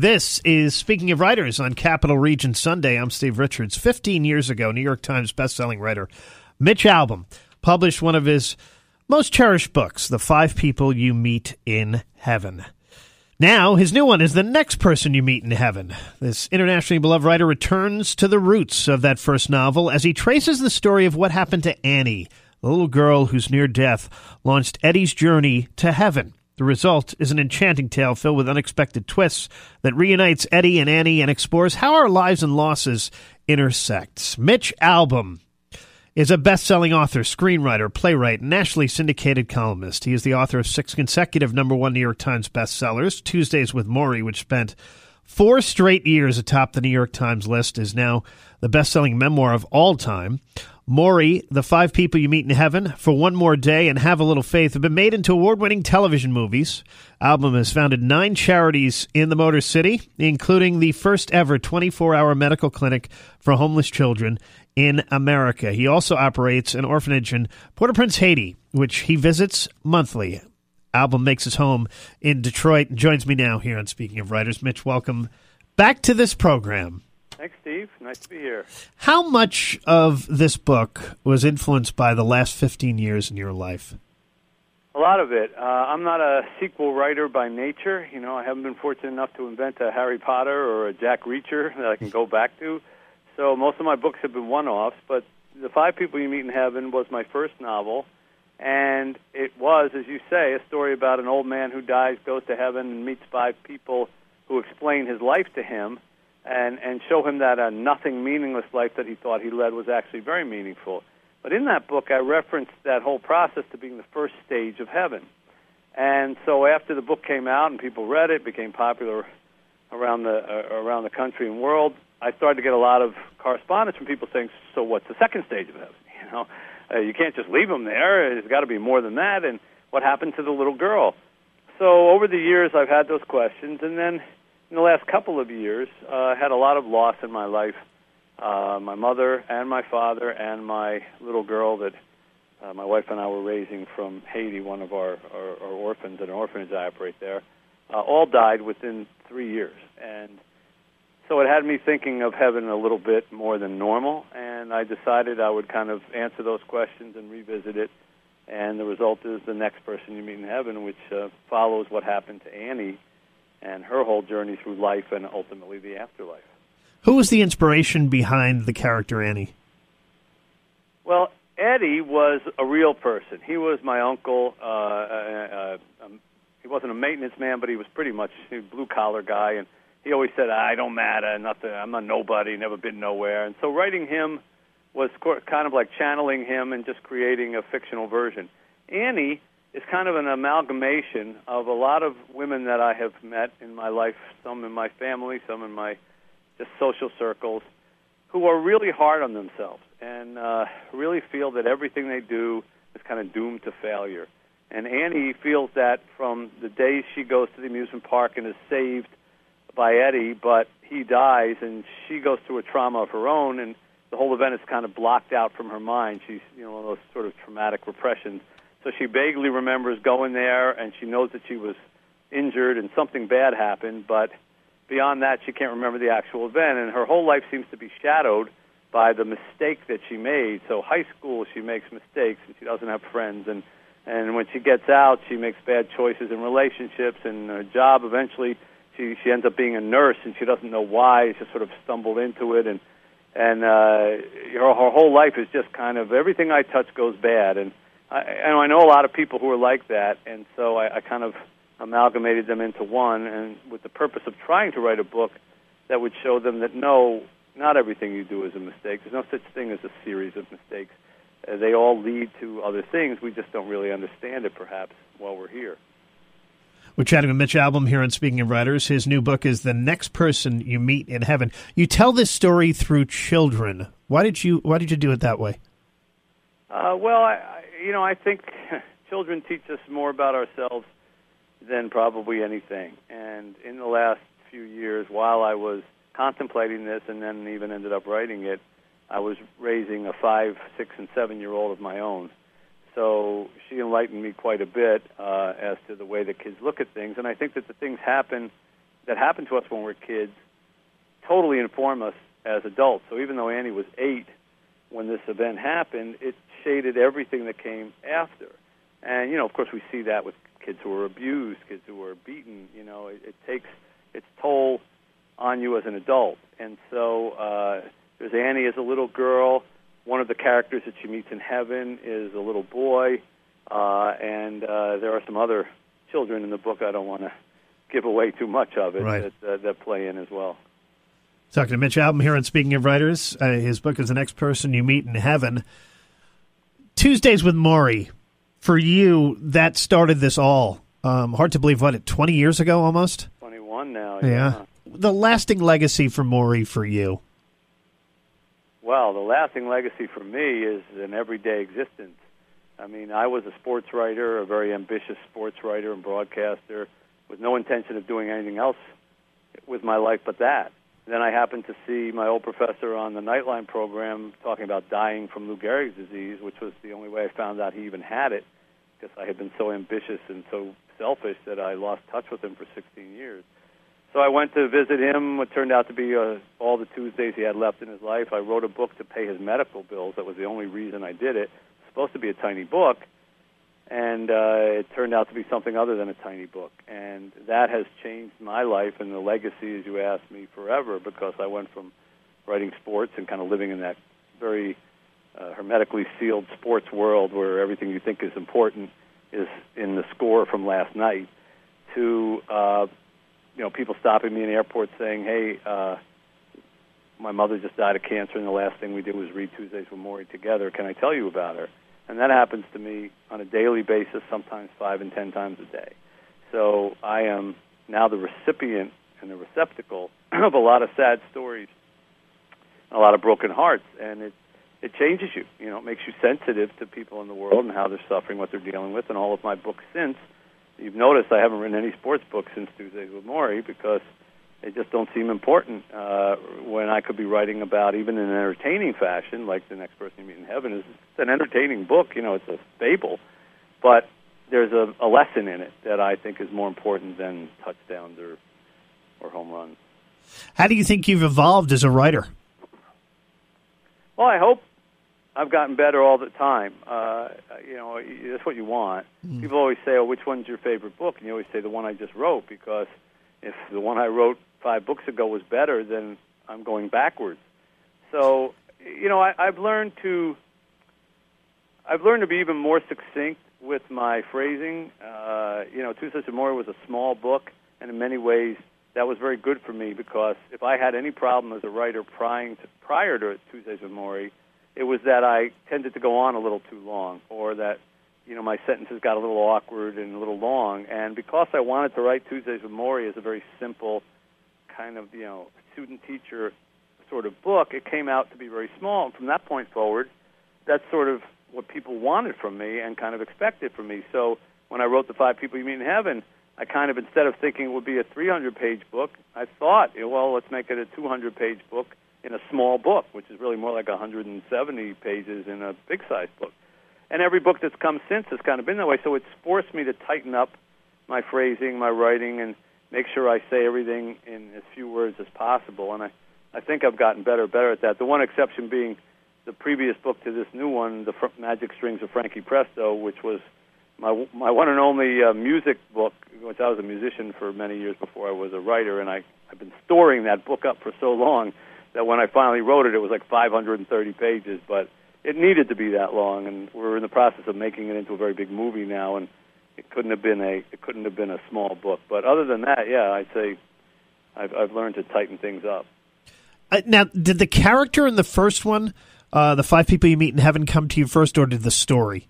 This is Speaking of Writers on Capital Region Sunday. I'm Steve Richards. 15 years ago, New York Times bestselling writer Mitch Albom published one of his most cherished books, The Five People You Meet in Heaven. Now, his new one is The Next Person You Meet in Heaven. This internationally beloved writer returns to the roots of that first novel as he traces the story of what happened to Annie, the little girl whose near death launched Eddie's journey to heaven. The result is an enchanting tale filled with unexpected twists that reunites Eddie and Annie and explores how our lives and losses intersect. Mitch Albom is a best-selling author, screenwriter, playwright, and nationally syndicated columnist. He is the author of six consecutive number one New York Times bestsellers, Tuesdays with Morrie, which spent four straight years atop the New York Times list, is now the best-selling memoir of all time. Morrie, The Five People You Meet in Heaven, For One More Day, and Have a Little Faith have been made into award winning television movies. Albom has founded nine charities in the Motor City, including the first ever 24 hour medical clinic for homeless children in America. He also operates an orphanage in Port au Prince, Haiti, which he visits monthly. Albom makes his home in Detroit and joins me now here on Speaking of Writers. Mitch, welcome back to this program. Thanks, Steve. Nice to be here. How much of this book was influenced by the last 15 years in your life? A lot of it. Uh, I'm not a sequel writer by nature. You know, I haven't been fortunate enough to invent a Harry Potter or a Jack Reacher that I can go back to. So most of my books have been one-offs, but The Five People You Meet in Heaven was my first novel, and it was, as you say, a story about an old man who dies, goes to heaven, and meets five people who explain his life to him and and show him that a nothing meaningless life that he thought he led was actually very meaningful. But in that book, I referenced that whole process to being the first stage of heaven. And so after the book came out and people read it, became popular around the uh, around the country and world, I started to get a lot of correspondence from people saying, "So what's the second stage of heaven? You know, uh, you can't just leave them there. There's got to be more than that." And what happened to the little girl? So over the years, I've had those questions, and then in the last couple of years, uh, had a lot of loss in my life. Uh, my mother and my father and my little girl that uh, my wife and I were raising from Haiti, one of our, our, our orphans at an orphanage I operate there, uh, all died within three years. And so it had me thinking of heaven a little bit more than normal, and I decided I would kind of answer those questions and revisit it. And the result is the next person you meet in heaven, which uh, follows what happened to Annie and her whole journey through life and ultimately the afterlife. Who was the inspiration behind the character Annie? Well, Eddie was a real person. He was my uncle. Uh, uh, uh, um, he wasn't a maintenance man, but he was pretty much a blue collar guy, and he always said, "I don't matter, nothing. I'm a nobody, never been nowhere." And so writing him was kind of like channeling him and just creating a fictional version. Annie is kind of an amalgamation of a lot of women that I have met in my life, some in my family, some in my just social circles, who are really hard on themselves and uh, really feel that everything they do is kind of doomed to failure. And Annie feels that from the day she goes to the amusement park and is saved by Eddie, but he dies and she goes through a trauma of her own, and the whole event is kind of blocked out from her mind. She's, you know, one of those sort of traumatic repressions so she vaguely remembers going there, and she knows that she was injured and something bad happened, but beyond that, she can't remember the actual event. And her whole life seems to be shadowed by the mistake that she made. So high school, she makes mistakes, and she doesn't have friends. And and when she gets out, she makes bad choices in relationships, and her job eventually. She she ends up being a nurse, and she doesn't know why. She sort of stumbled into it, and and uh, her her whole life is just kind of everything I touch goes bad. And I, I know a lot of people who are like that, and so I, I kind of amalgamated them into one, and with the purpose of trying to write a book that would show them that no, not everything you do is a mistake. There's no such thing as a series of mistakes. Uh, they all lead to other things. We just don't really understand it, perhaps, while we're here. We're chatting with Mitch Albom here on Speaking of Writers. His new book is The Next Person You Meet in Heaven. You tell this story through children. Why did you Why did you do it that way? Uh, well, I, you know, I think children teach us more about ourselves than probably anything. And in the last few years, while I was contemplating this and then even ended up writing it, I was raising a five, six, and seven year old of my own. So she enlightened me quite a bit uh, as to the way that kids look at things. And I think that the things happen that happen to us when we're kids totally inform us as adults. So even though Annie was eight when this event happened, it shaded everything that came after. And you know, of course, we see that with kids who are abused, kids who are beaten. You know, it, it takes its toll on you as an adult. And so uh, there's Annie as a little girl. One of the characters that she meets in heaven is a little boy, uh, and uh, there are some other children in the book. I don't want to give away too much of it right. that, uh, that play in as well. Talking to Mitch Albom here on Speaking of Writers. Uh, his book is The Next Person You Meet in Heaven. Tuesdays with Morrie. For you, that started this all. Um, hard to believe, what, 20 years ago almost? 21 now. Yeah. yeah. The lasting legacy for Morrie for you? Well, the lasting legacy for me is an everyday existence. I mean, I was a sports writer, a very ambitious sports writer and broadcaster, with no intention of doing anything else with my life but that. Then I happened to see my old professor on the Nightline program talking about dying from Lou Gehrig's disease, which was the only way I found out he even had it, because I had been so ambitious and so selfish that I lost touch with him for 16 years. So I went to visit him. It turned out to be uh, all the Tuesdays he had left in his life. I wrote a book to pay his medical bills. That was the only reason I did it. It was supposed to be a tiny book, and uh, it turned out to be something other than a tiny book. And that has changed my life and the legacy, as you asked me, forever because I went from writing sports and kind of living in that very uh, hermetically sealed sports world where everything you think is important is in the score from last night to uh, you know people stopping me in airports saying, "Hey, uh, my mother just died of cancer, and the last thing we did was read Tuesdays with Morrie together. Can I tell you about her?" And that happens to me on a daily basis, sometimes five and ten times a day. So I am now the recipient and the receptacle of a lot of sad stories, a lot of broken hearts, and it it changes you. You know, it makes you sensitive to people in the world and how they're suffering, what they're dealing with. And all of my books since, you've noticed I haven't written any sports books since Tuesdays with Morrie because they just don't seem important uh, when I could be writing about even in an entertaining fashion, like the next person you meet in heaven is an entertaining book. You know, it's a fable, but there's a, a lesson in it that I think is more important than touchdowns or or home runs. How do you think you've evolved as a writer? Well, I hope I've gotten better all the time. Uh, you know, that's what you want. Mm. People always say, "Oh, which one's your favorite book?" And you always say the one I just wrote because if the one I wrote five books ago was better, than I'm going backwards. So, you know, I, I've learned to I've learned to be even more succinct with my phrasing. Uh, you know, Tuesdays with Morrie was a small book, and in many ways that was very good for me because if I had any problem as a writer prior to, prior to Tuesdays with Morrie, it was that I tended to go on a little too long, or that you know my sentences got a little awkward and a little long. And because I wanted to write Tuesdays with Morrie as a very simple kind of you know student teacher sort of book, it came out to be very small. And from that point forward, that's sort of what people wanted from me and kind of expected from me. So when I wrote the Five People You Meet in Heaven, I kind of instead of thinking it would be a 300-page book, I thought, well, let's make it a 200-page book in a small book, which is really more like 170 pages in a big-sized book. And every book that's come since has kind of been that way. So it's forced me to tighten up my phrasing, my writing, and make sure I say everything in as few words as possible. And I, I think I've gotten better, better at that. The one exception being the previous book to this new one, The Fr- Magic Strings of Frankie Presto, which was my my one and only uh, music book. Which I was a musician for many years before I was a writer, and I I've been storing that book up for so long that when I finally wrote it, it was like 530 pages, but it needed to be that long, and we're in the process of making it into a very big movie now, and it couldn't have been a it couldn't have been a small book. But other than that, yeah, I'd say I've, I've learned to tighten things up. Uh, now, did the character in the first one, uh, the five people you meet in heaven, come to you first, or did the story?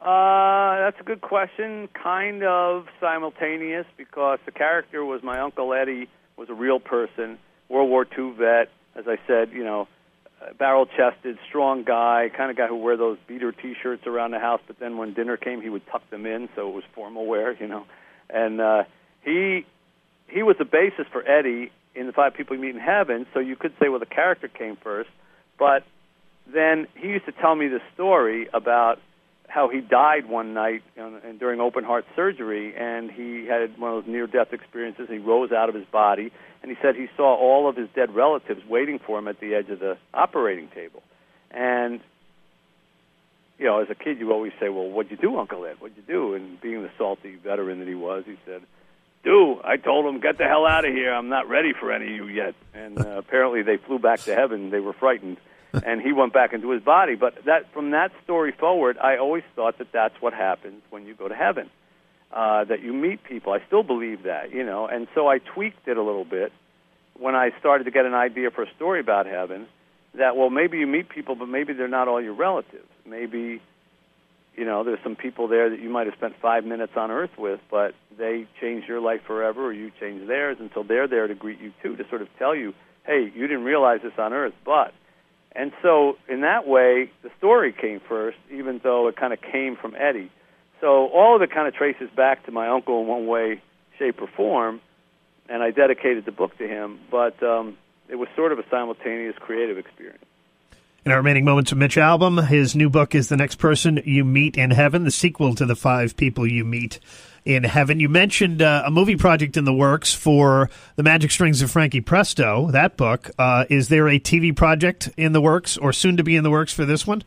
Uh, that's a good question. Kind of simultaneous because the character was my uncle Eddie was a real person, World War II vet. As I said, you know, barrel chested, strong guy, kind of guy who wear those beater T-shirts around the house. But then when dinner came, he would tuck them in, so it was formal wear, you know. And uh, he he was the basis for Eddie in the Five People You Meet in Heaven. So you could say, well, the character came first, but then he used to tell me the story about how he died one night and during open heart surgery, and he had one of those near death experiences. He rose out of his body, and he said he saw all of his dead relatives waiting for him at the edge of the operating table. And you know, as a kid, you always say, "Well, what'd you do, Uncle Ed? What'd you do?" And being the salty veteran that he was, he said, "Do I told him get the hell out of here. I'm not ready for any of you yet." And uh, apparently, they flew back to heaven. They were frightened and he went back into his body. But that from that story forward, I always thought that that's what happens when you go to heaven, uh, that you meet people. I still believe that, you know, and so I tweaked it a little bit when I started to get an idea for a story about heaven. That well, maybe you meet people, but maybe they're not all your relatives. Maybe you know there's some people there that you might have spent five minutes on earth with but they change your life forever or you change theirs until they're there to greet you too to sort of tell you hey you didn't realize this on earth but and so, in that way, the story came first, even though it kind of came from Eddie. So, all of it kind of traces back to my uncle in one way, shape, or form, and I dedicated the book to him. But um, it was sort of a simultaneous creative experience. In our remaining moments of Mitch Albom, his new book is The Next Person You Meet in Heaven, the sequel to The Five People You Meet in heaven. You mentioned uh, a movie project in the works for the Magic Strings of Frankie Presto. That book uh, is there a TV project in the works or soon to be in the works for this one?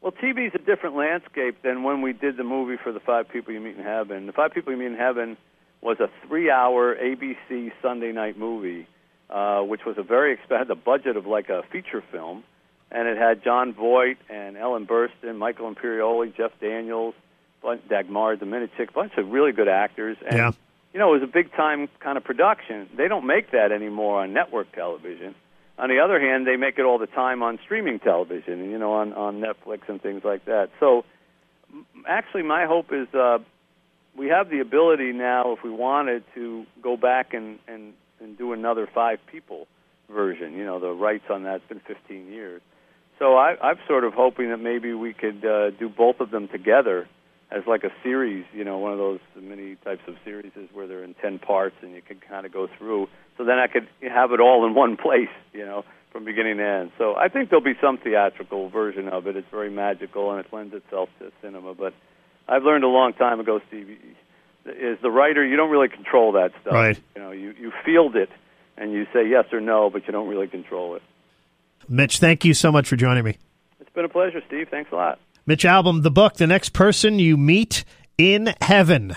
Well, TV is a different landscape than when we did the movie for the Five People You Meet in Heaven. The Five People You Meet in Heaven was a three-hour ABC Sunday night movie, uh, which was a very expensive, budget of like a feature film, and it had Jon Voight and Ellen Burstyn, Michael Imperioli, Jeff Daniels bunch, Dagmar a bunch of really good actors. And, yeah. you know, it was a big time kind of production. They don't make that anymore on network television. On the other hand, they make it all the time on streaming television, you know, on, on Netflix and things like that. So, actually, my hope is uh, we have the ability now, if we wanted, to go back and, and, and do another five people version. You know, the rights on that's been 15 years. So I, I'm sort of hoping that maybe we could uh, do both of them together as like a series, you know, one of those many types of series where they're in 10 parts and you can kind of go through. So then I could have it all in one place, you know, from beginning to end. So I think there'll be some theatrical version of it. It's very magical and it lends itself to cinema. But I've learned a long time ago, Steve, is the writer, you don't really control that stuff. Right. You know, you, you field it and you say yes or no, but you don't really control it. Mitch, thank you so much for joining me. It's been a pleasure, Steve. Thanks a lot. Mitch Albom, the book, The Next Person You Meet in Heaven.